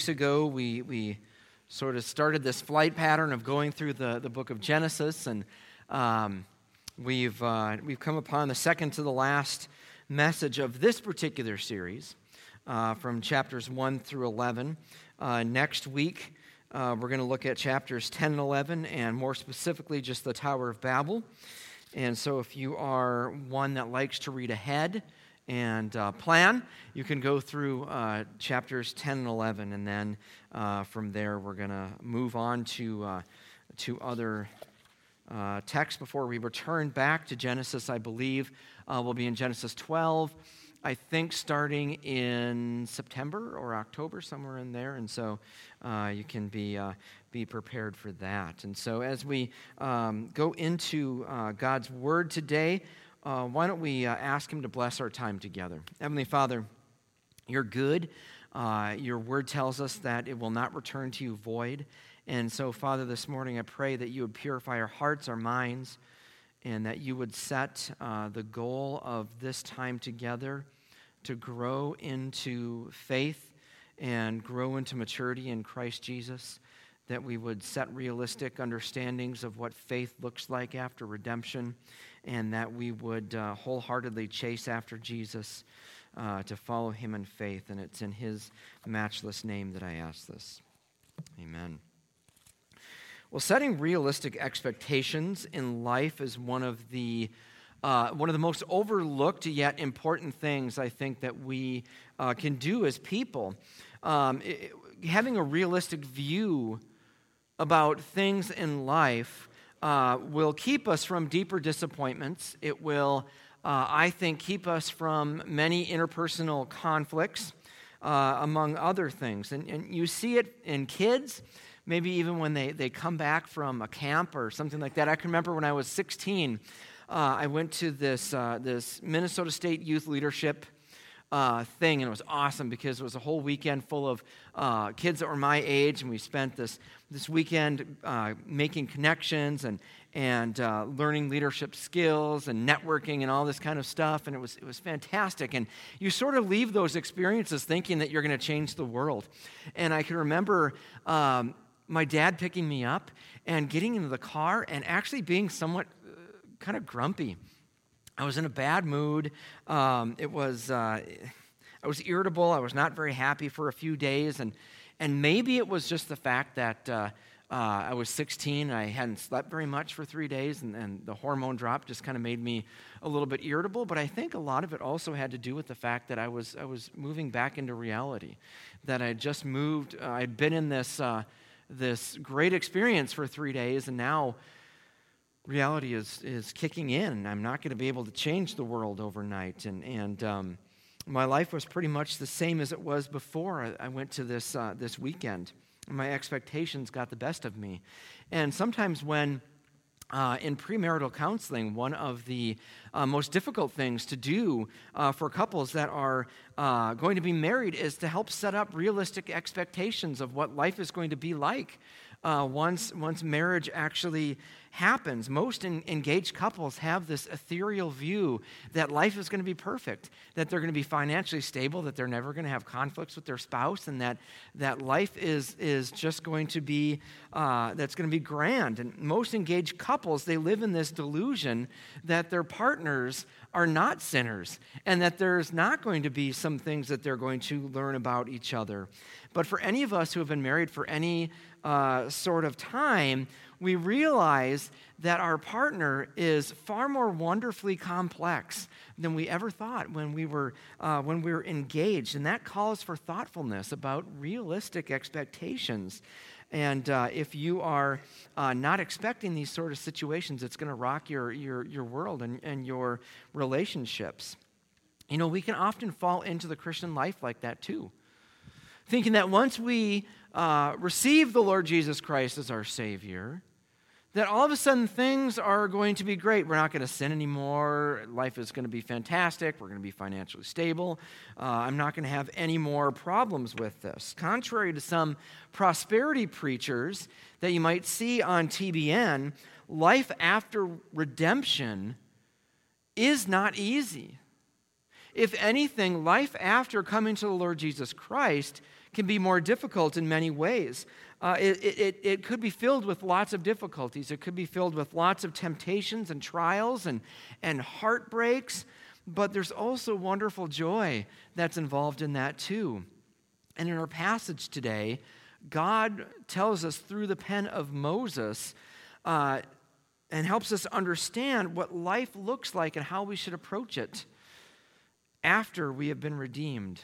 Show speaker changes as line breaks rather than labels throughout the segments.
weeks ago, we, we sort of started this flight pattern of going through the, the book of Genesis, and um, we've, uh, we've come upon the second to the last message of this particular series uh, from chapters 1 through 11. Uh, next week, uh, we're going to look at chapters 10 and 11, and more specifically, just the Tower of Babel. And so, if you are one that likes to read ahead, and uh, plan. You can go through uh, chapters 10 and 11, and then uh, from there we're going to move on to, uh, to other uh, texts before we return back to Genesis. I believe uh, we'll be in Genesis 12. I think starting in September or October, somewhere in there. And so you can be, be prepared for that. And so as we um, go into God's Word today, uh, why don't we uh, ask Him to bless our time together? Heavenly Father, you're good. Uh, your word tells us that it will not return to you void. And so, Father, this morning I pray that you would purify our hearts, our minds, and that you would set uh, the goal of this time together to grow into faith and grow into maturity in Christ Jesus that we would set realistic understandings of what faith looks like after redemption, and that we would uh, wholeheartedly chase after Jesus uh, to follow him in faith. And it's in his matchless name that I ask this. Amen. Well, setting realistic expectations in life is one of the uh, one of the most overlooked yet important things I think that we uh, can do as people. Um, it, having a realistic view about things in life uh, will keep us from deeper disappointments. It will, uh, I think, keep us from many interpersonal conflicts, uh, among other things. And, and you see it in kids, maybe even when they, they come back from a camp or something like that. I can remember when I was 16, uh, I went to this, uh, this Minnesota State Youth Leadership uh, thing, and it was awesome because it was a whole weekend full of uh, kids that were my age, and we spent this, this weekend uh, making connections and, and uh, learning leadership skills and networking and all this kind of stuff, and it was, it was fantastic. And you sort of leave those experiences thinking that you're going to change the world. And I can remember um, my dad picking me up and getting into the car and actually being somewhat uh, kind of grumpy I was in a bad mood. Um, it was, uh, I was irritable. I was not very happy for a few days. And, and maybe it was just the fact that uh, uh, I was 16 and I hadn't slept very much for three days, and, and the hormone drop just kind of made me a little bit irritable. But I think a lot of it also had to do with the fact that I was, I was moving back into reality, that I had just moved, uh, I'd been in this, uh, this great experience for three days, and now reality is, is kicking in. I'm not going to be able to change the world overnight. And, and um, my life was pretty much the same as it was before I, went to this, uh, this weekend. My expectations got the best of me. And sometimes when uh, in premarital counseling, one of the uh, most difficult things to do uh, for couples that are uh, going to be married is to help set up realistic expectations of what life is going to be like uh, once, once marriage actually happens. Most in, engaged couples have this ethereal view that life is going to be perfect, that they're going to be financially stable, that they're never going to have conflicts with their spouse, and that, that life is, is just going to be, uh, that's going to be grand. And most engaged couples, they live in this delusion that their partners are not sinners and that there's not going to be some things that they're going to learn about each other. But for any of us who have been married for any uh, sort of time, we realize that our partner is far more wonderfully complex than we ever thought when we were, uh, when we were engaged. And that calls for thoughtfulness about realistic expectations. And uh, if you are uh, not expecting these sort of situations, it's going to rock your, your, your world and, and your relationships. You know, we can often fall into the Christian life like that too, thinking that once we uh, receive the Lord Jesus Christ as our Savior, that all of a sudden things are going to be great. We're not going to sin anymore. Life is going to be fantastic. We're going to be financially stable. Uh, I'm not going to have any more problems with this. Contrary to some prosperity preachers that you might see on TBN, life after redemption is not easy. If anything, life after coming to the Lord Jesus Christ can be more difficult in many ways. Uh, it, it, it could be filled with lots of difficulties. It could be filled with lots of temptations and trials and, and heartbreaks, but there's also wonderful joy that's involved in that too. And in our passage today, God tells us through the pen of Moses uh, and helps us understand what life looks like and how we should approach it after we have been redeemed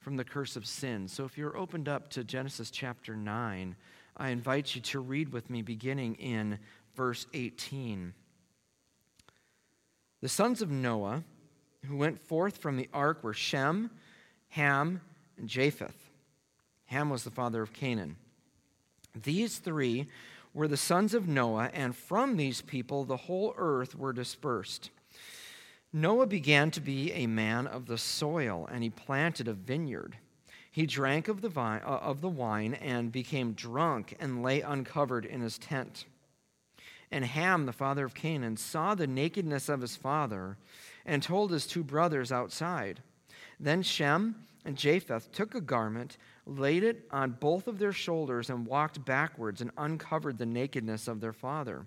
from the curse of sin. So if you're opened up to Genesis chapter 9, I invite you to read with me beginning in verse 18. The sons of Noah who went forth from the ark were Shem, Ham, and Japheth. Ham was the father of Canaan. These three were the sons of Noah, and from these people the whole earth were dispersed. Noah began to be a man of the soil, and he planted a vineyard. He drank of the, vine, uh, of the wine and became drunk and lay uncovered in his tent. And Ham, the father of Canaan, saw the nakedness of his father and told his two brothers outside. Then Shem and Japheth took a garment, laid it on both of their shoulders, and walked backwards and uncovered the nakedness of their father.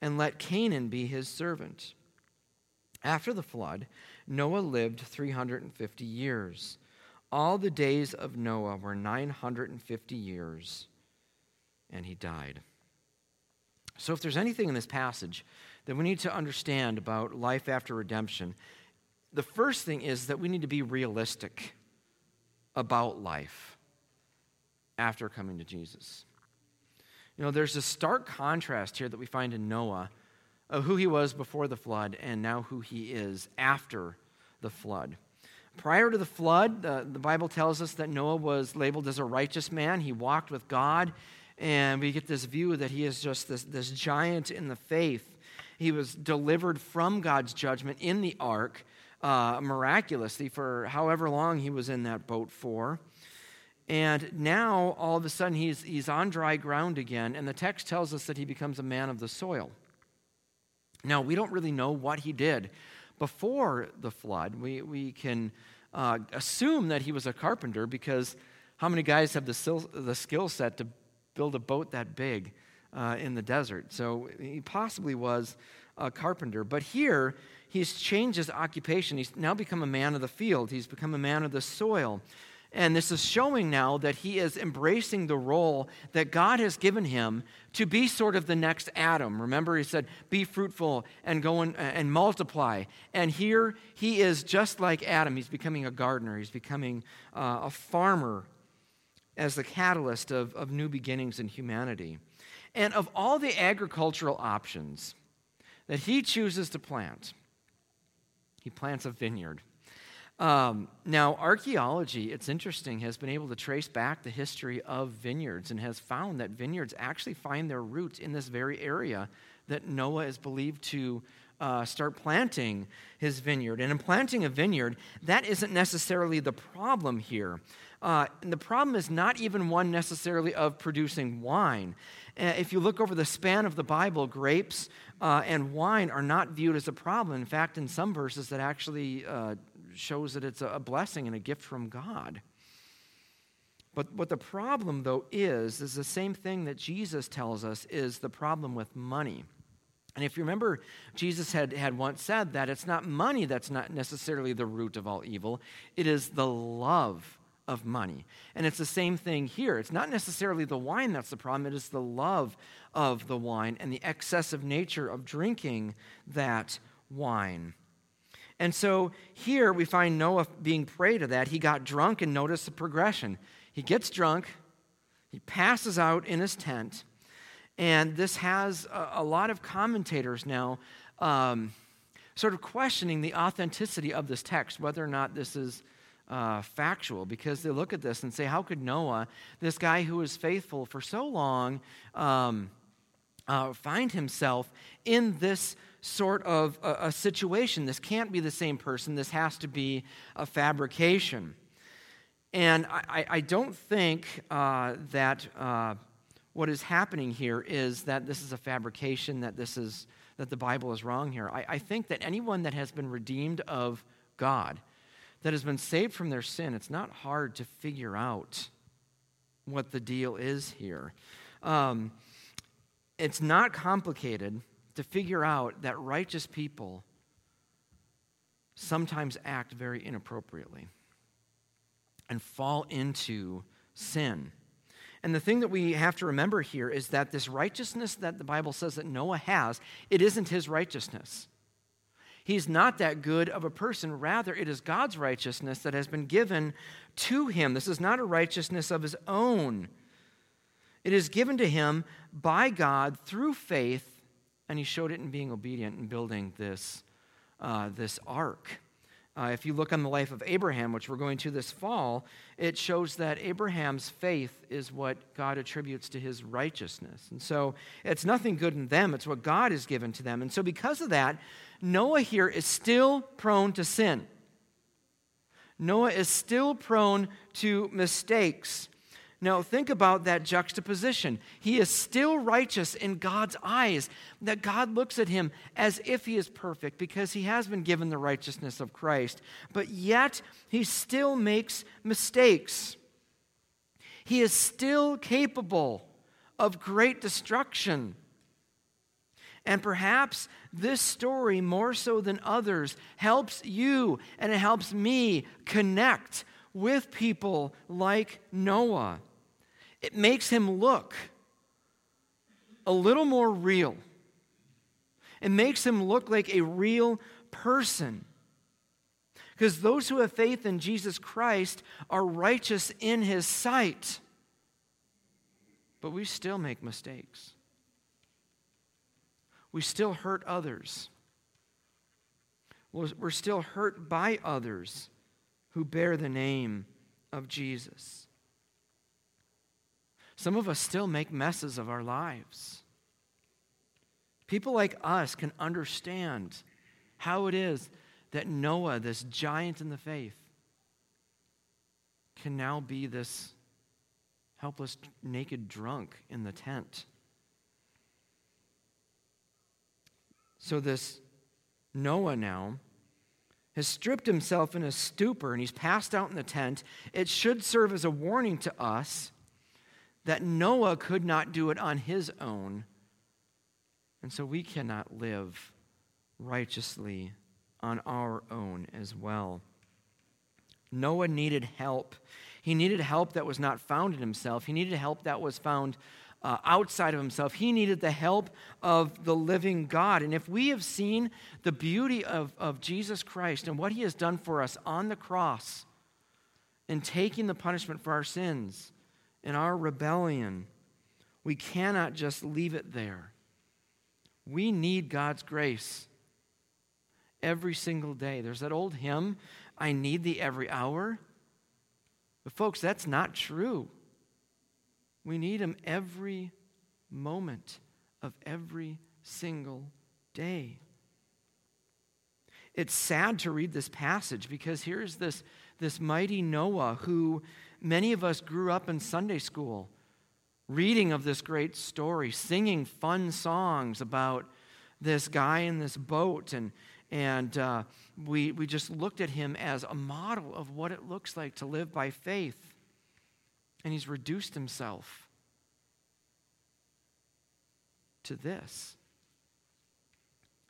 and let Canaan be his servant. After the flood, Noah lived 350 years. All the days of Noah were 950 years, and he died. So, if there's anything in this passage that we need to understand about life after redemption, the first thing is that we need to be realistic about life after coming to Jesus. You know, there's a stark contrast here that we find in Noah of who he was before the flood and now who he is after the flood. Prior to the flood, uh, the Bible tells us that Noah was labeled as a righteous man. He walked with God, and we get this view that he is just this, this giant in the faith. He was delivered from God's judgment in the ark uh, miraculously for however long he was in that boat for. And now, all of a sudden, he's, he's on dry ground again, and the text tells us that he becomes a man of the soil. Now, we don't really know what he did before the flood. We, we can uh, assume that he was a carpenter because how many guys have the, the skill set to build a boat that big uh, in the desert? So he possibly was a carpenter. But here, he's changed his occupation. He's now become a man of the field, he's become a man of the soil. And this is showing now that he is embracing the role that God has given him to be sort of the next Adam. Remember, he said, Be fruitful and go and, and multiply. And here he is just like Adam. He's becoming a gardener, he's becoming uh, a farmer as the catalyst of, of new beginnings in humanity. And of all the agricultural options that he chooses to plant, he plants a vineyard. Um, now, archaeology, it's interesting, has been able to trace back the history of vineyards and has found that vineyards actually find their roots in this very area that Noah is believed to uh, start planting his vineyard. And in planting a vineyard, that isn't necessarily the problem here. Uh, the problem is not even one necessarily of producing wine. Uh, if you look over the span of the Bible, grapes uh, and wine are not viewed as a problem. In fact, in some verses, that actually uh, shows that it's a blessing and a gift from God. But what the problem, though, is, is the same thing that Jesus tells us is the problem with money. And if you remember, Jesus had, had once said that it's not money that's not necessarily the root of all evil, it is the love of money. And it's the same thing here. It's not necessarily the wine that's the problem, it is the love of the wine and the excessive nature of drinking that wine. And so here we find Noah being prey to that. He got drunk and notice the progression. He gets drunk, he passes out in his tent, and this has a, a lot of commentators now um, sort of questioning the authenticity of this text, whether or not this is uh, factual because they look at this and say, How could Noah, this guy who was faithful for so long, um, uh, find himself in this sort of a, a, situation? This can't be the same person. This has to be a fabrication. And I, I don't think uh, that uh, what is happening here is that this is a fabrication, that this is that the Bible is wrong here. I, I think that anyone that has been redeemed of God, that has been saved from their sin, it's not hard to figure out what the deal is here. Um, it's not complicated to figure out that righteous people sometimes act very inappropriately and fall into sin. And the thing that we have to remember here is that this righteousness that the Bible says that Noah has, it isn't his righteousness. He's not that good of a person. Rather, it is God's righteousness that has been given to him. This is not a righteousness of his own. It is given to him by God through faith, and he showed it in being obedient and building this, uh, this ark. Uh, if you look on the life of Abraham, which we're going to this fall, it shows that Abraham's faith is what God attributes to his righteousness. And so it's nothing good in them, it's what God has given to them. And so, because of that, Noah here is still prone to sin. Noah is still prone to mistakes. Now, think about that juxtaposition. He is still righteous in God's eyes, that God looks at him as if he is perfect because he has been given the righteousness of Christ, but yet he still makes mistakes. He is still capable of great destruction. And perhaps this story, more so than others, helps you and it helps me connect with people like Noah it makes him look a little more real. It makes him look like a real person. Because those who have faith in Jesus Christ are righteous in his sight. But we still make mistakes. We still hurt others. We're still hurt by others who bear the name of Jesus. Some of us still make messes of our lives. People like us can understand how it is that Noah, this giant in the faith, can now be this helpless, naked drunk in the tent. So, this Noah now has stripped himself in a stupor and he's passed out in the tent. It should serve as a warning to us that Noah could not do it on his own. And so we cannot live righteously on our own as well. Noah needed help. He needed help that was not found in himself, he needed help that was found uh, outside of himself. He needed the help of the living God. And if we have seen the beauty of, of Jesus Christ and what he has done for us on the cross in taking the punishment for our sins, in our rebellion, we cannot just leave it there. We need God's grace every single day. There's that old hymn, I need thee every hour. But, folks, that's not true. We need him every moment of every single day. It's sad to read this passage because here's this, this mighty Noah who Many of us grew up in Sunday school reading of this great story, singing fun songs about this guy in this boat, and, and uh, we, we just looked at him as a model of what it looks like to live by faith. And he's reduced himself to this.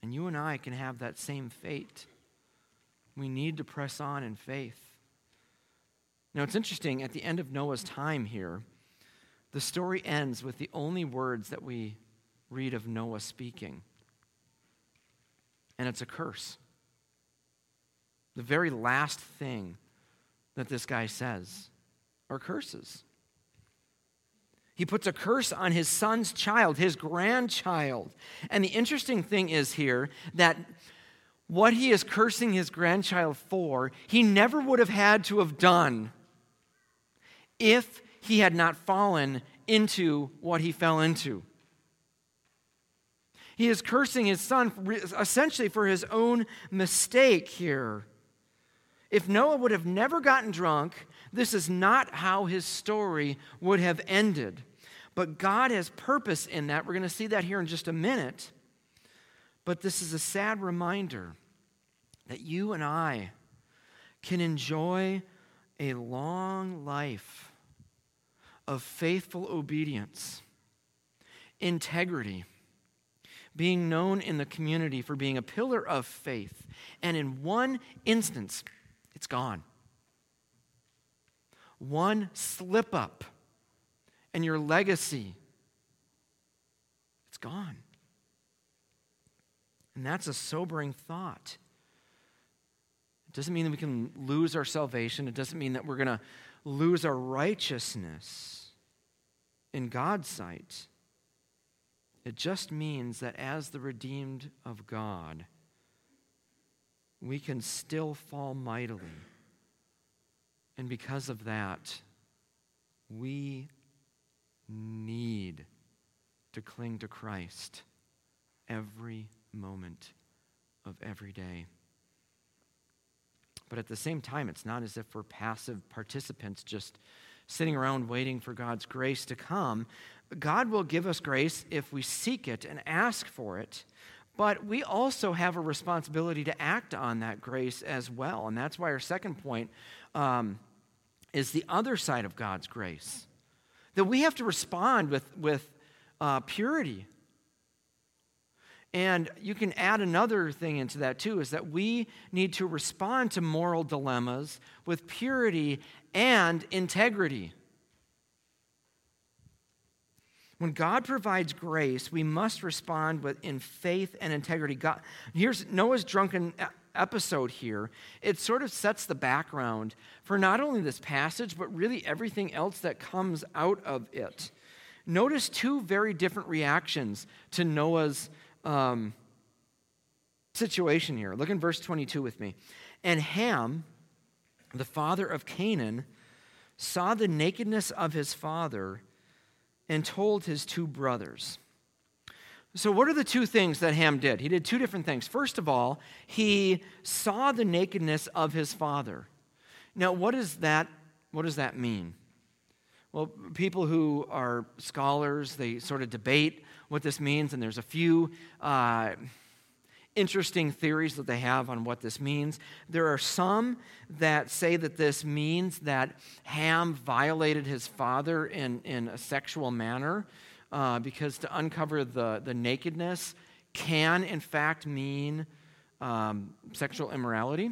And you and I can have that same fate. We need to press on in faith. Now, it's interesting, at the end of Noah's time here, the story ends with the only words that we read of Noah speaking. And it's a curse. The very last thing that this guy says are curses. He puts a curse on his son's child, his grandchild. And the interesting thing is here that what he is cursing his grandchild for, he never would have had to have done if he had not fallen into what he fell into. He is cursing his son essentially for his own mistake here. If Noah would have never gotten drunk, this is not how his story would have ended. But God has purpose in that. We're going to see that here in just a minute. But this is a sad reminder that you and I can enjoy a long life of faithful obedience, integrity, being known in the community for being a pillar of faith. And in one instance, it's gone. One slip up, and your legacy, it's gone. And that's a sobering thought. It doesn't mean that we can lose our salvation. It doesn't mean that we're going to lose our righteousness in God's sight. It just means that as the redeemed of God, we can still fall mightily. And because of that, we need to cling to Christ every moment of every day. But at the same time, it's not as if we're passive participants just sitting around waiting for God's grace to come. God will give us grace if we seek it and ask for it. But we also have a responsibility to act on that grace as well. And that's why our second point um, is the other side of God's grace. That we have to respond with, with uh, purity and you can add another thing into that too is that we need to respond to moral dilemmas with purity and integrity. When God provides grace, we must respond with in faith and integrity. God, here's Noah's drunken episode here. It sort of sets the background for not only this passage, but really everything else that comes out of it. Notice two very different reactions to Noah's um, situation here. Look in verse 22 with me. And Ham, the father of Canaan, saw the nakedness of his father and told his two brothers. So, what are the two things that Ham did? He did two different things. First of all, he saw the nakedness of his father. Now, what does that, what does that mean? Well, people who are scholars, they sort of debate what this means, and there's a few uh, interesting theories that they have on what this means. There are some that say that this means that Ham violated his father in, in a sexual manner, uh, because to uncover the, the nakedness can, in fact, mean um, sexual immorality.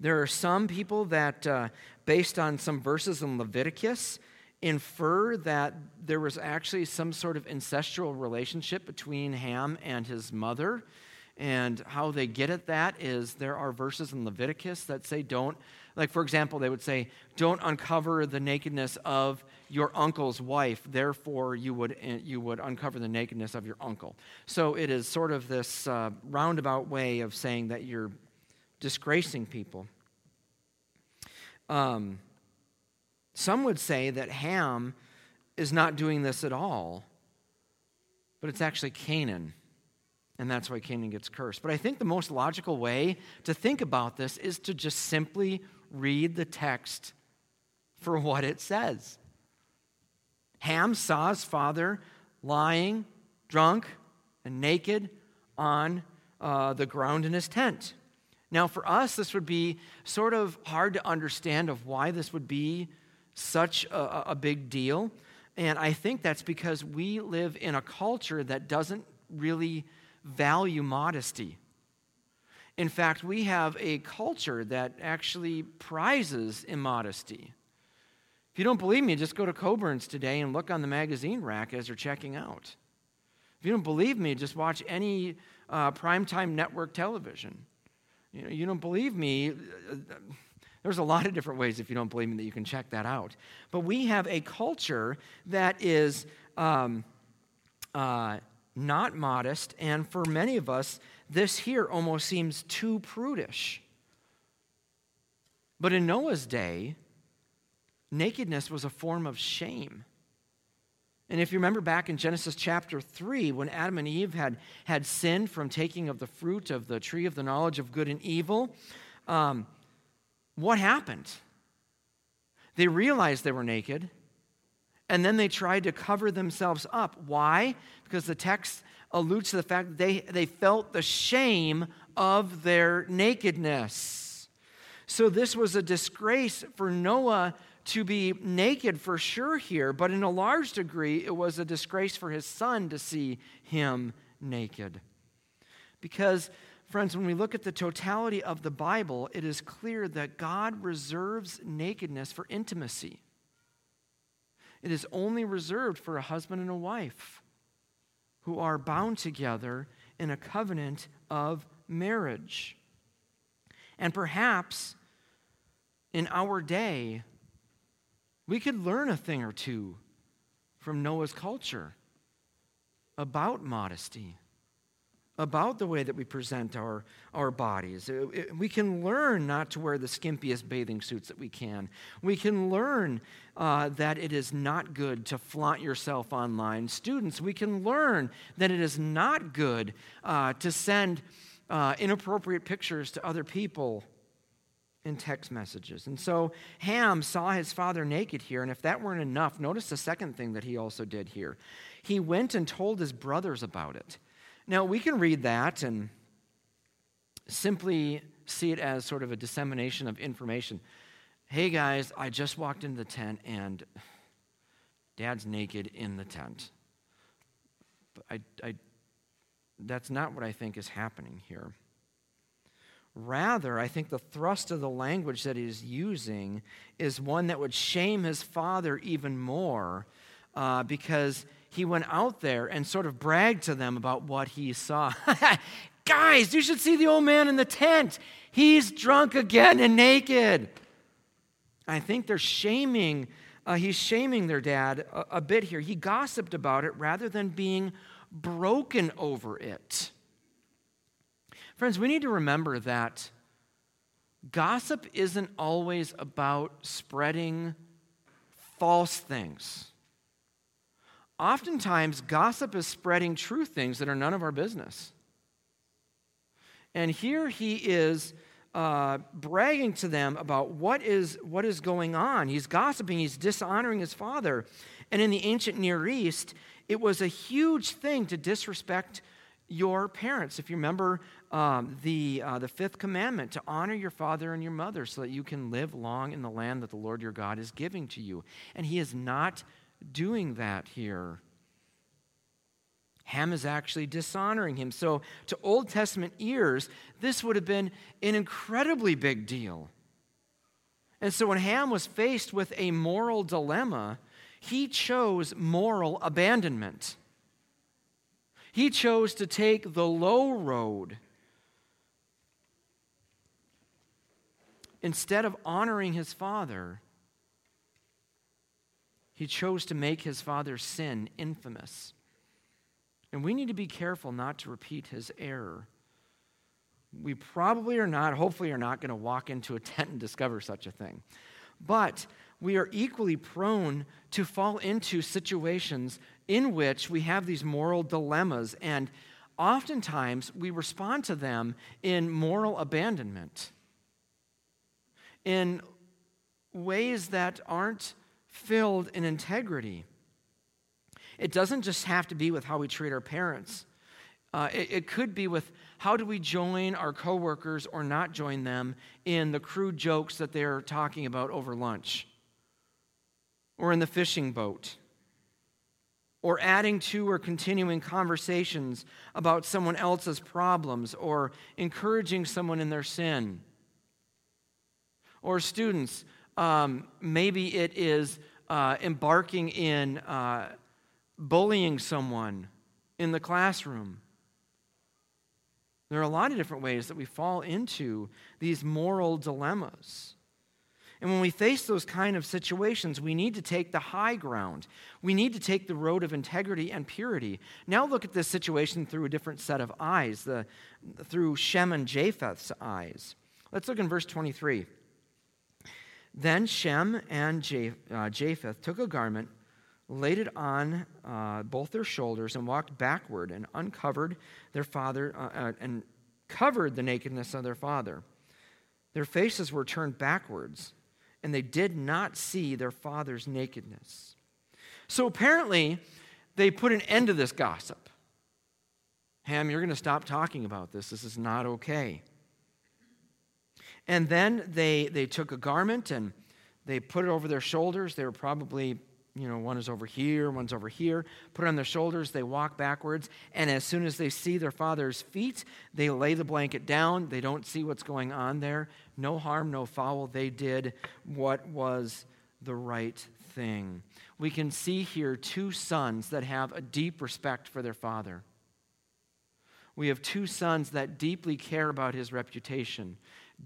There are some people that, uh, based on some verses in Leviticus, infer that there was actually some sort of ancestral relationship between Ham and his mother. And how they get at that is there are verses in Leviticus that say, don't, like for example, they would say, don't uncover the nakedness of your uncle's wife, therefore you would, you would uncover the nakedness of your uncle. So it is sort of this uh, roundabout way of saying that you're disgracing people. Um, some would say that Ham is not doing this at all, but it's actually Canaan. And that's why Canaan gets cursed. But I think the most logical way to think about this is to just simply read the text for what it says. Ham saw his father lying, drunk, and naked on uh, the ground in his tent. Now, for us, this would be sort of hard to understand of why this would be such a, a big deal. And I think that's because we live in a culture that doesn't really value modesty. In fact, we have a culture that actually prizes immodesty. If you don't believe me, just go to Coborn's today and look on the magazine rack as they're checking out. If you don't believe me, just watch any uh, primetime network television. You, know, you don't believe me, uh, there's a lot of different ways, if you don't believe me, that you can check that out. But we have a culture that is um, uh, not modest, and for many of us, this here almost seems too prudish. But in Noah's day, nakedness was a form of shame. And if you remember back in Genesis chapter 3, when Adam and Eve had, had sinned from taking of the fruit of the tree of the knowledge of good and evil, um, what happened? They realized they were naked, and then they tried to cover themselves up. Why? Because the text alludes to the fact that they, they felt the shame of their nakedness. So this was a disgrace for Noah to be naked for sure here, but in a large degree, it was a disgrace for his son to see him naked. Because, friends, when we look at the totality of the Bible, it is clear that God reserves nakedness for intimacy. It is only reserved for a husband and a wife who are bound together in a covenant of marriage. And perhaps in our day, we could learn a thing or two from Noah's culture about modesty, about the way that we present our, our bodies. We can learn not to wear the skimpiest bathing suits that we can. We can learn uh, that it is not good to flaunt yourself online. Students, we can learn that it is not good uh, to send uh, inappropriate pictures to other people in text messages. And so Ham saw his father naked here, and if that weren't enough, notice the second thing that he also did here. He went and told his brothers about it. Now, we can read that and simply see it as sort of a dissemination of information. Hey guys, I just walked into the tent and dad's naked in the tent. But I, I, that's not what I think is happening here. Rather, I think the thrust of the language that he's using is one that would shame his father even more uh, because he went out there and sort of bragged to them about what he saw. Guys, you should see the old man in the tent. He's drunk again and naked. I think they're shaming, uh, he's shaming their dad a, a bit here. He gossiped about it rather than being broken over it. Friends, we need to remember that gossip isn't always about spreading false things. Oftentimes, gossip is spreading true things that are none of our business. And here he is uh, bragging to them about what is, what is going on. He's gossiping, he's dishonoring his father. And in the ancient Near East, it was a huge thing to disrespect your parents. If you remember um, the, uh, the fifth commandment, to honor your father and your mother so that you can live long in the land that the Lord your God is giving to you. And he is not doing that here. Ham is actually dishonoring him. So, to Old Testament ears, this would have been an incredibly big deal. And so, when Ham was faced with a moral dilemma, he chose moral abandonment. He chose to take the low road. Instead of honoring his father, he chose to make his father's sin infamous. And we need to be careful not to repeat his error. We probably are not, hopefully, are not going to walk into a tent and discover such a thing. But we are equally prone to fall into situations in which we have these moral dilemmas, and oftentimes we respond to them in moral abandonment, in ways that aren't filled in integrity. It doesn't just have to be with how we treat our parents. Uh, it, it, could be with how do we join our coworkers or not join them in the crude jokes that they're talking about over lunch or in the fishing boat or adding to or continuing conversations about someone else's problems or encouraging someone in their sin. Or students, um, maybe it is uh, embarking in uh, bullying someone in the classroom. There are a lot of different ways that we fall into these moral dilemmas. And when we face those kind of situations, we need to take the high ground. We need to take the road of integrity and purity. Now look at this situation through a different set of eyes, the, through Shem and Japheth's eyes. Let's look in verse 23. Then Shem and uh, Japheth took a garment, laid it on uh, both their shoulders, and walked backward and uncovered their father uh, uh, and covered the nakedness of their father. Their faces were turned backwards and they did not see their father's nakedness. So apparently, they put an end to this gossip. Ham, you're going to stop talking about this. This is not okay. And then they, they took a garment and they put it over their shoulders. They were probably you know, one is over here, one's over here, put it on their shoulders, they walk backwards, and as soon as they see their father's feet, they lay the blanket down. They don't see what's going on there. No harm, no foul. They did what was the right thing. We can see here two sons that have a deep respect for their father. We have two sons that deeply care about his reputation,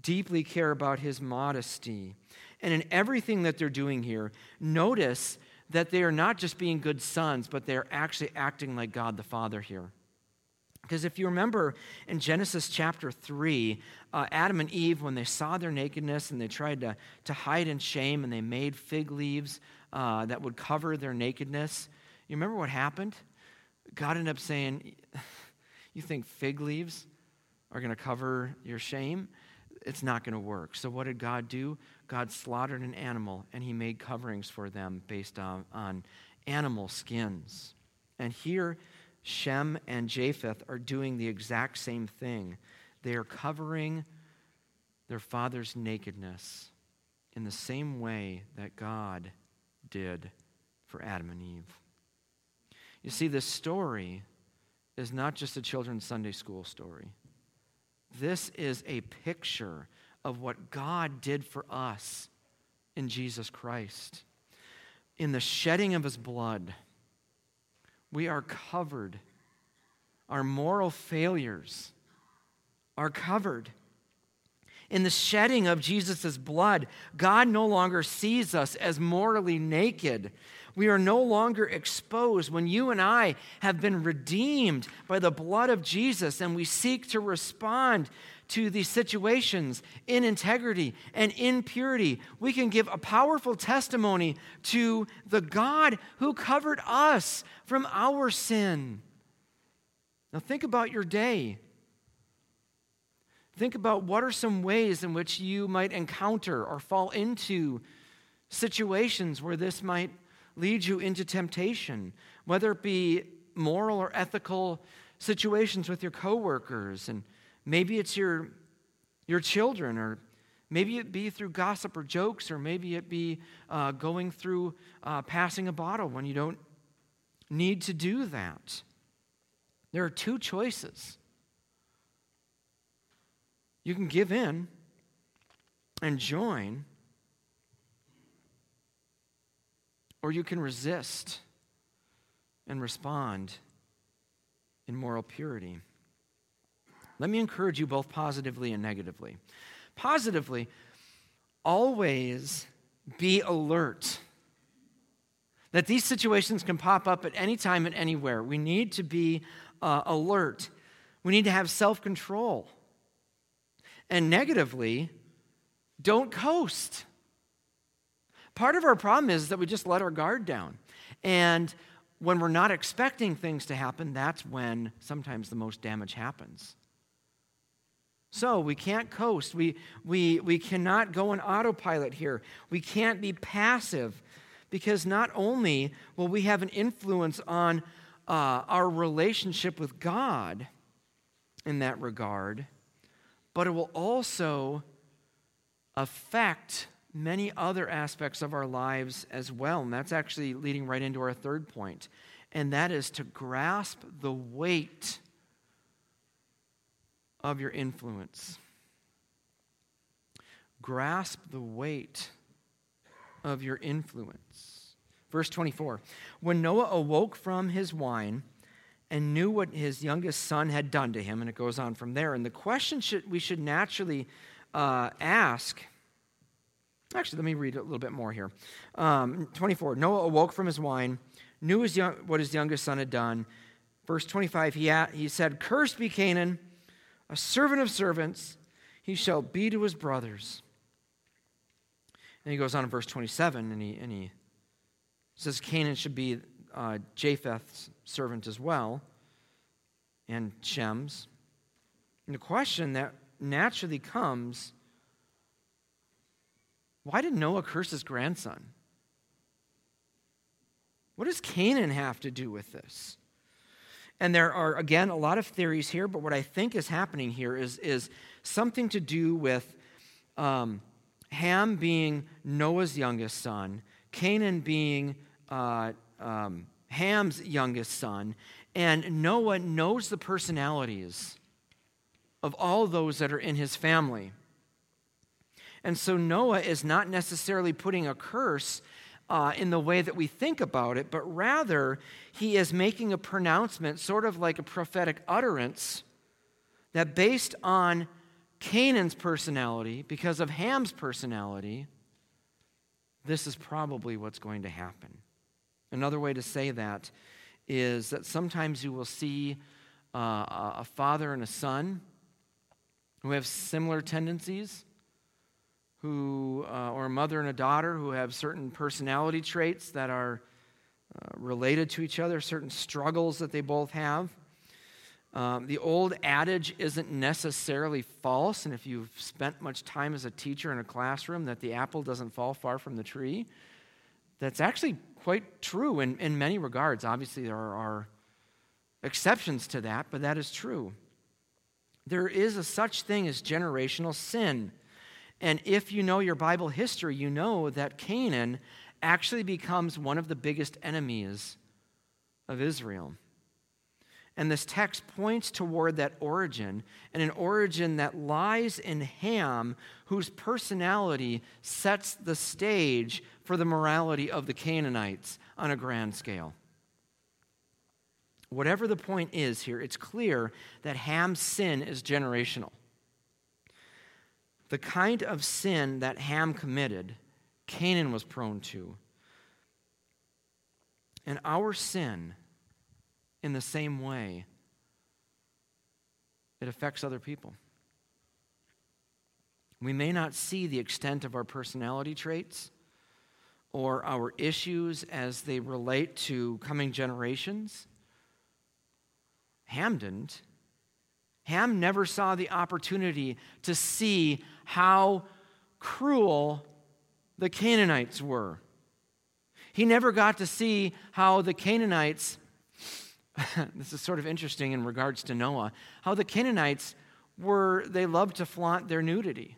deeply care about his modesty. And in everything that they're doing here, notice that they are not just being good sons, but they're actually acting like God the Father here. Because if you remember in Genesis chapter 3, uh, Adam and Eve, when they saw their nakedness and they tried to, to hide in shame and they made fig leaves uh, that would cover their nakedness, you remember what happened? God ended up saying, You think fig leaves are going to cover your shame? It's not going to work. So, what did God do? God slaughtered an animal and he made coverings for them based on, on animal skins. And here, Shem and Japheth are doing the exact same thing. They are covering their father's nakedness in the same way that God did for Adam and Eve. You see, this story is not just a children's Sunday school story. This is a picture of what God did for us in Jesus Christ. In the shedding of his blood, we are covered. Our moral failures are covered. In the shedding of Jesus' blood, God no longer sees us as morally naked. We are no longer exposed when you and I have been redeemed by the blood of Jesus and we seek to respond to these situations in integrity and in purity. We can give a powerful testimony to the God who covered us from our sin. Now, think about your day. Think about what are some ways in which you might encounter or fall into situations where this might lead you into temptation, whether it be moral or ethical situations with your coworkers and Maybe it's your, your children, or maybe it be through gossip or jokes, or maybe it be uh, going through uh, passing a bottle when you don't need to do that. There are two choices. You can give in and join, or you can resist and respond in moral purity. Let me encourage you both positively and negatively. Positively, always be alert that these situations can pop up at any time and anywhere. We need to be uh, alert, we need to have self control. And negatively, don't coast. Part of our problem is that we just let our guard down. And when we're not expecting things to happen, that's when sometimes the most damage happens. So we can't coast. We, we, we cannot go on autopilot here. We can't be passive because not only will we have an influence on uh, our relationship with God in that regard, but it will also affect many other aspects of our lives as well. And that's actually leading right into our third point, and that is to grasp the weight of your influence. Grasp the weight of your influence. Verse 24 When Noah awoke from his wine and knew what his youngest son had done to him, and it goes on from there. And the question should, we should naturally uh, ask Actually, let me read a little bit more here. Um, 24. Noah awoke from his wine, knew his young, what his youngest son had done. Verse 25, he, he said, Cursed be Canaan, a servant of servants, he shall be to his brothers. And he goes on in verse 27, and he, and he says Canaan should be uh, Japheth's servant as well, and Shem's. And the question that naturally comes why did Noah curse his grandson? What does Canaan have to do with this? And there are, again, a lot of theories here, but what I think is happening here is, is something to do with um, Ham being Noah's youngest son, Canaan being uh, um, Ham's youngest son, and Noah knows the personalities of all those that are in his family. And so Noah is not necessarily putting a curse uh, in the way that we think about it, but rather he is making a pronouncement, sort of like a prophetic utterance, that based on Canaan's personality, because of Ham's personality, this is probably what's going to happen. Another way to say that is that sometimes you will see uh, a father and a son who have similar tendencies who, uh, or a mother and a daughter who have certain personality traits that are uh, related to each other, certain struggles that they both have. Um, the old adage isn't necessarily false, and if you've spent much time as a teacher in a classroom, that the apple doesn't fall far from the tree, that's actually quite true in, in many regards. Obviously, there are, are exceptions to that, but that is true. There is a such thing as generational sin. And if you know your Bible history, you know that Canaan actually becomes one of the biggest enemies of Israel. And this text points toward that origin, and an origin that lies in Ham, whose personality sets the stage for the morality of the Canaanites on a grand scale. Whatever the point is here, it's clear that Ham's sin is generational. The kind of sin that Ham committed, Canaan was prone to. And our sin, in the same way, it affects other people. We may not see the extent of our personality traits or our issues as they relate to coming generations. Ham didn't. Ham never saw the opportunity to see how cruel the Canaanites were. He never got to see how the Canaanites, this is sort of interesting in regards to Noah, how the Canaanites were, they loved to flaunt their nudity.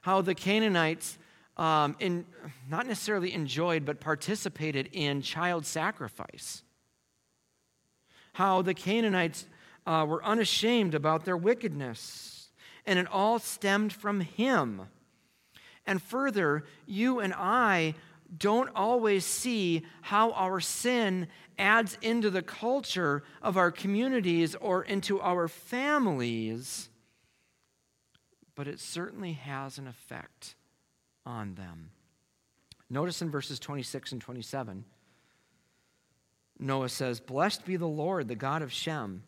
How the Canaanites, um, in, not necessarily enjoyed, but participated in child sacrifice. How the Canaanites uh, were unashamed about their wickedness and it all stemmed from Ham. And further, you and I don't always see how our sin adds into the culture of our communities or into our families, but it certainly has an effect on them. Notice in verses 26 and 27, Noah says, Blessed be the Lord, the God of Shem,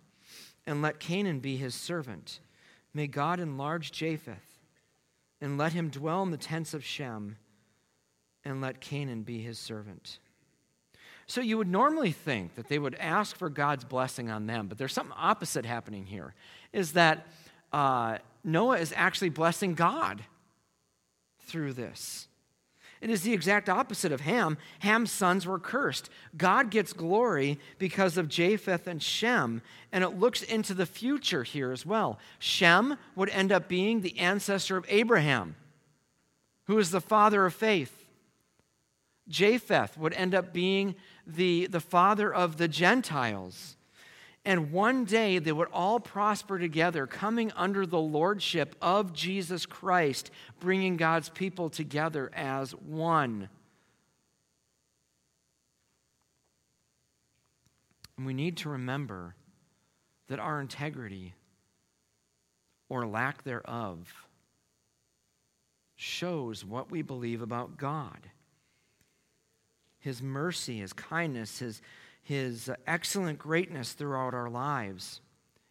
and let Canaan be his servant. May God enlarge Japheth, and let him dwell in the tents of Shem, and let Canaan be his servant. So you would normally think that they would ask for God's blessing on them, but there's something opposite happening here. Is that uh, Noah is actually blessing God through this. It is the exact opposite of Ham. Ham's sons were cursed. God gets glory because of Japheth and Shem, and it looks into the future here as well. Shem would end up being the ancestor of Abraham, who is the father of faith. Japheth would end up being the, the father of the Gentiles. And one day they would all prosper together, coming under the lordship of Jesus Christ, bringing God's people together as one. And we need to remember that our integrity or lack thereof shows what we believe about God. His mercy, His kindness, His, his excellent greatness throughout our lives.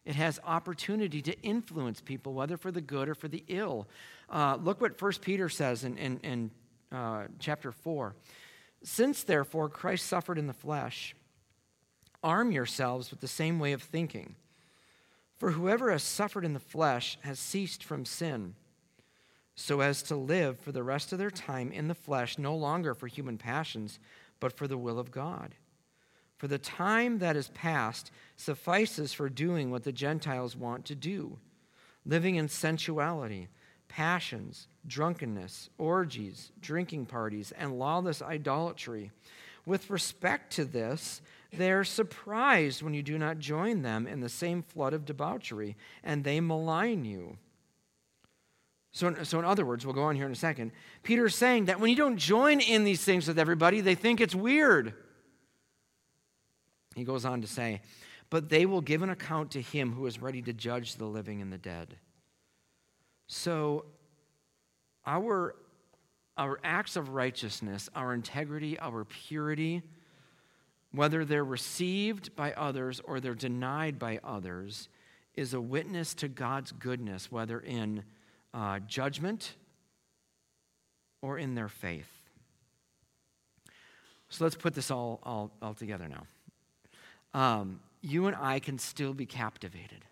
It has opportunity to influence people, whether for the good or for the ill. Uh, look what 1 Peter says in, in, in uh, chapter 4. Since, therefore, Christ suffered in the flesh, arm yourselves with the same way of thinking. For whoever has suffered in the flesh has ceased from sin, so as to live for the rest of their time in the flesh, no longer for human passions, but for the will of God. For the time that is past suffices for doing what the Gentiles want to do, living in sensuality, passions, drunkenness, orgies, drinking parties, and lawless idolatry. With respect to this, they are surprised when you do not join them in the same flood of debauchery, and they malign you. So, so, in other words, we'll go on here in a second. Peter's saying that when you don't join in these things with everybody, they think it's weird. He goes on to say, But they will give an account to him who is ready to judge the living and the dead. So, our, our acts of righteousness, our integrity, our purity, whether they're received by others or they're denied by others, is a witness to God's goodness, whether in uh, judgment or in their faith. So let's put this all, all, all together now um, you and I can still be captivated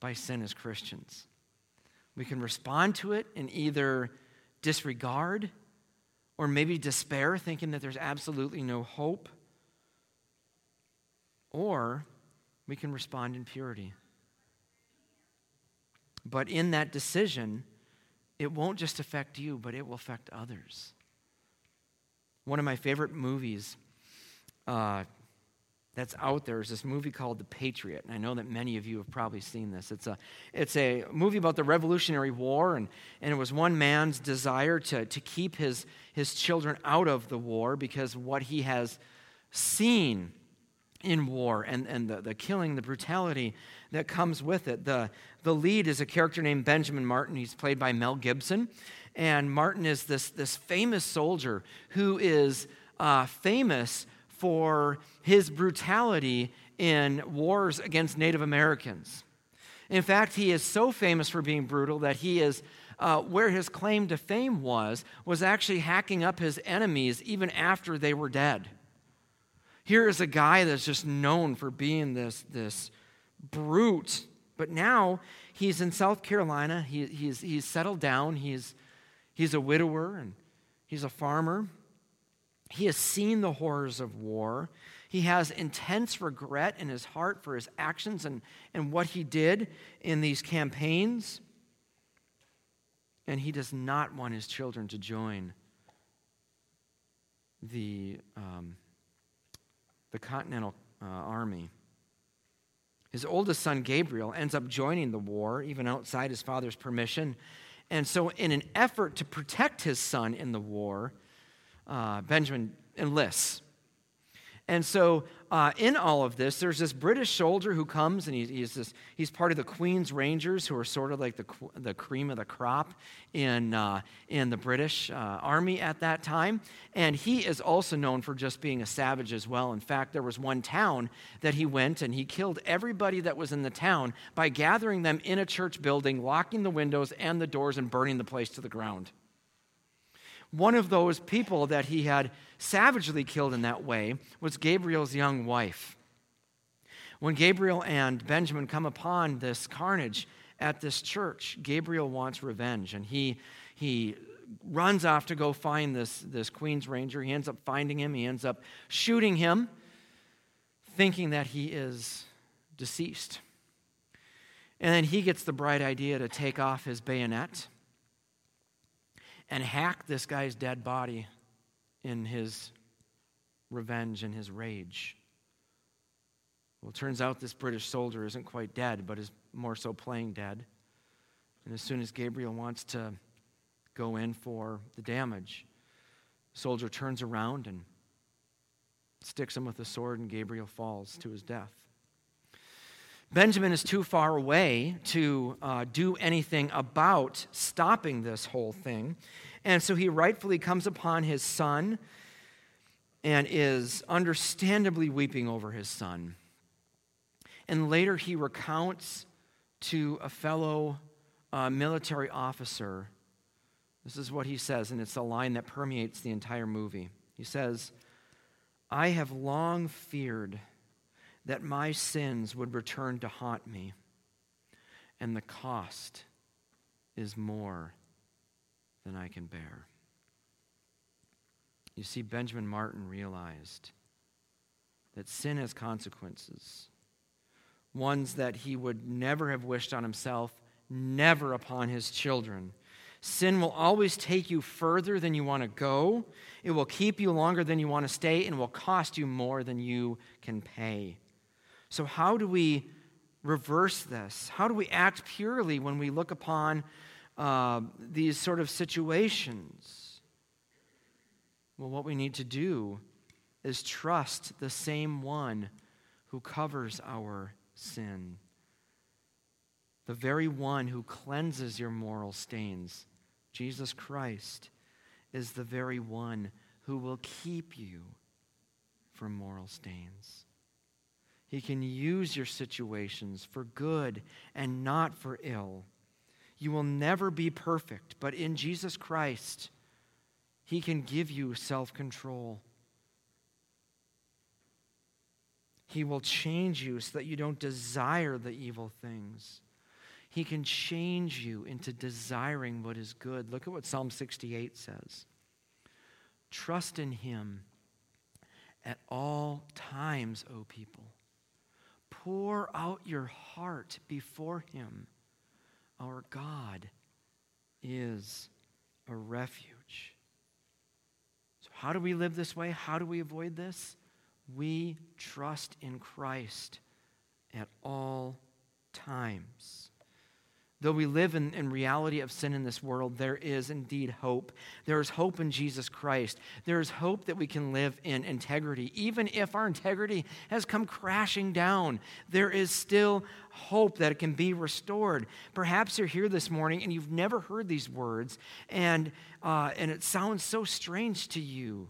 by sin as Christians. We can respond to it in either disregard or maybe despair, thinking that there's absolutely no hope, or we can respond in purity. But in that decision, it won't just affect you, but it will affect others. One of my favorite movies uh, that's out there is this movie called The Patriot. And I know that many of you have probably seen this. It's a, it's a movie about the Revolutionary War, and, and it was one man's desire to, to keep his, his children out of the war because what he has seen in war and, and the, the killing, the brutality that comes with it. The, the lead is a character named Benjamin Martin. He's played by Mel Gibson. And Martin is this, this famous soldier who is uh, famous for his brutality in wars against Native Americans. In fact, he is so famous for being brutal that he is, uh, where his claim to fame was, was actually hacking up his enemies even after they were dead. Here is a guy that's just known for being this, this brute, but now he's in South Carolina. He, he's, he's settled down. He's, he's a widower and he's a farmer. He has seen the horrors of war. He has intense regret in his heart for his actions and, and what he did in these campaigns. And he does not want his children to join the, um, the Continental uh, Army. His oldest son, Gabriel, ends up joining the war, even outside his father's permission. And so, in an effort to protect his son in the war, uh, Benjamin enlists. And so, uh, in all of this, there's this British soldier who comes, and he, he's, this, he's part of the Queen's Rangers, who are sort of like the, the cream of the crop in, uh, in the British uh, Army at that time. And he is also known for just being a savage as well. In fact, there was one town that he went and he killed everybody that was in the town by gathering them in a church building, locking the windows and the doors, and burning the place to the ground one of those people that he had savagely killed in that way was Gabriel's young wife. When Gabriel and Benjamin come upon this carnage at this church, Gabriel wants revenge and he, he runs off to go find this, this Queen's Ranger. He ends up finding him, he ends up shooting him, thinking that he is deceased. And then he gets the bright idea to take off his bayonet and hack this guy's dead body in his revenge and his rage. Well, it turns out this British soldier isn't quite dead, but is more so playing dead. And as soon as Gabriel wants to go in for the damage, the soldier turns around and sticks him with a sword, and Gabriel falls to his death. Benjamin is too far away to uh, do anything about stopping this whole thing. And so he rightfully comes upon his son and is understandably weeping over his son. And later he recounts to a fellow uh, military officer. This is what he says, and it's a line that permeates the entire movie. He says, I have long feared that my sins would return to haunt me, and the cost is more than I can bear. You see, Benjamin Martin realized that sin has consequences, ones that he would never have wished on himself, never upon his children. Sin will always take you further than you want to go. It will keep you longer than you want to stay and will cost you more than you can pay. So, how do we reverse this? How do we act purely when we look upon uh, these sort of situations? Well, what we need to do is trust the same one who covers our sin, the very one who cleanses your moral stains. Jesus Christ is the very one who will keep you from moral stains. He can use your situations for good and not for ill. You will never be perfect, but in Jesus Christ, He can give you self control. He will change you so that you don't desire the evil things. He can change you into desiring what is good. Look at what Psalm 68 says Trust in Him at all times, O people. Pour out your heart before Him. Our God is a refuge. So, how do we live this way? How do we avoid this? We trust in Christ at all times. Though we live in, in reality of sin in this world, there is indeed hope. There is hope in Jesus Christ. There is hope that we can live in integrity. Even if our integrity has come crashing down, there is still hope that it can be restored. Perhaps you're here this morning and you've never heard these words, and, uh, and it sounds so strange to you.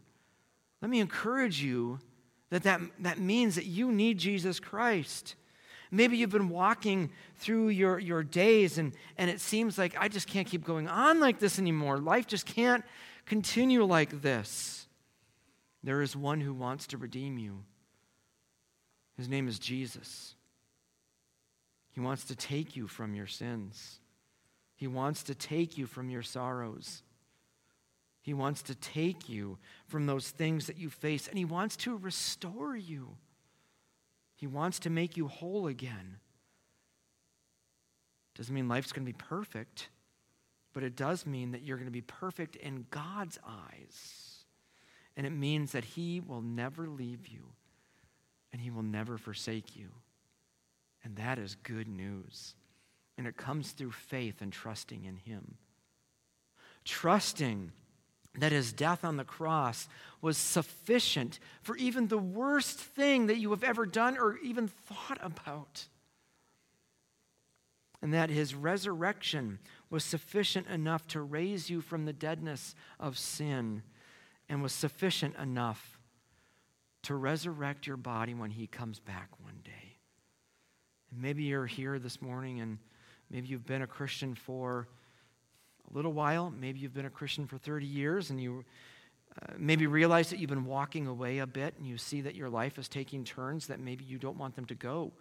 Let me encourage you that, that that means that you need Jesus Christ. Maybe you've been walking through your, your days and, and it seems like I just can't keep going on like this anymore. Life just can't continue like this. There is one who wants to redeem you. His name is Jesus. He wants to take you from your sins. He wants to take you from your sorrows. He wants to take you from those things that you face, and He wants to restore you. He wants to make you whole again. Doesn't mean life's going to be perfect, but it does mean that you're going to be perfect in God's eyes. And it means that He will never leave you and He will never forsake you. And that is good news. And it comes through faith and trusting in Him. Trusting that his death on the cross was sufficient for even the worst thing that you have ever done or even thought about. And that his resurrection was sufficient enough to raise you from the deadness of sin and was sufficient enough to resurrect your body when he comes back one day. And maybe you're here this morning and maybe you've been a Christian for a little while. Maybe you've been a Christian for 30 years and you uh, maybe realize that you've been walking away a bit and you see that your life is taking turns that maybe you don't want them to go.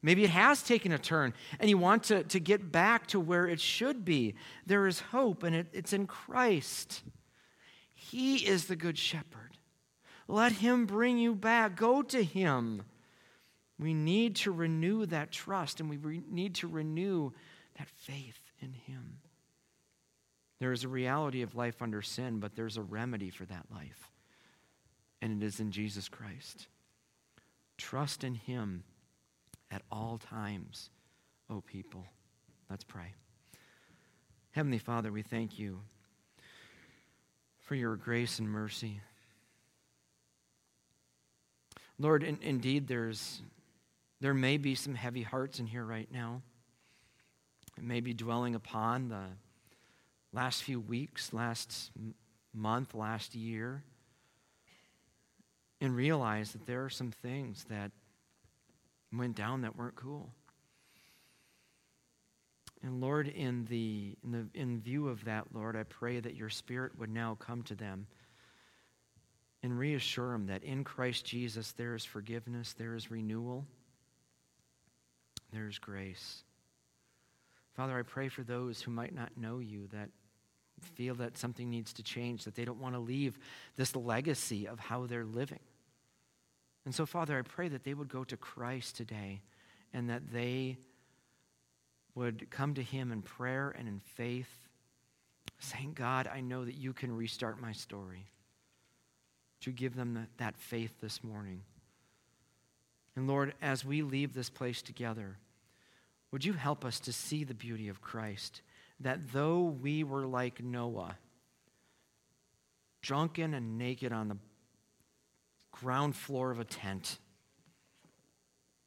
Maybe it has taken a turn and you want to, to get back to where it should be. There is hope and it, it's in Christ. He is the good shepherd. Let him bring you back. Go to him. We need to renew that trust and we re- need to renew that faith in him. There is a reality of life under sin, but there's a remedy for that life, and it is in Jesus Christ. Trust in Him at all times, O people. Let's pray. Heavenly Father, we thank you for your grace and mercy. Lord, in, indeed, there's There may be some heavy hearts in here right now. It may be dwelling upon the last few weeks, last month, last year, and realize that there are some things that went down that weren't cool. And Lord, in, the, in, the, in view of that, Lord, I pray that your Spirit would now come to them and reassure them that in Christ Jesus there is forgiveness, there is renewal, there is grace. Father, I pray for those who might not know you, that feel that something needs to change, that they don't want to leave this legacy of how they're living. And so, Father, I pray that they would go to Christ today and that they would come to Him in prayer and in faith, saying, God, I know that you can restart my story. To give them that faith this morning? And Lord, as we leave this place together, would you help us to see the beauty of Christ? That though we were like Noah, drunken and naked on the ground floor of a tent,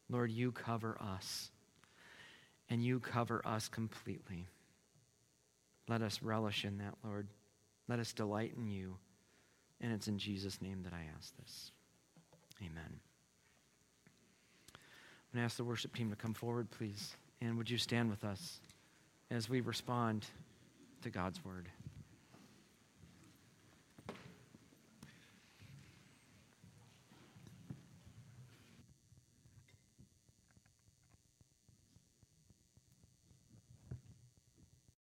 Lord, you cover us and you cover us completely. Let us relish in that, Lord. Let us delight in you. And it's in Jesus' name that I ask this. Amen. I'm going to ask the worship team to come forward, please. And would you stand with us as we respond to God's word?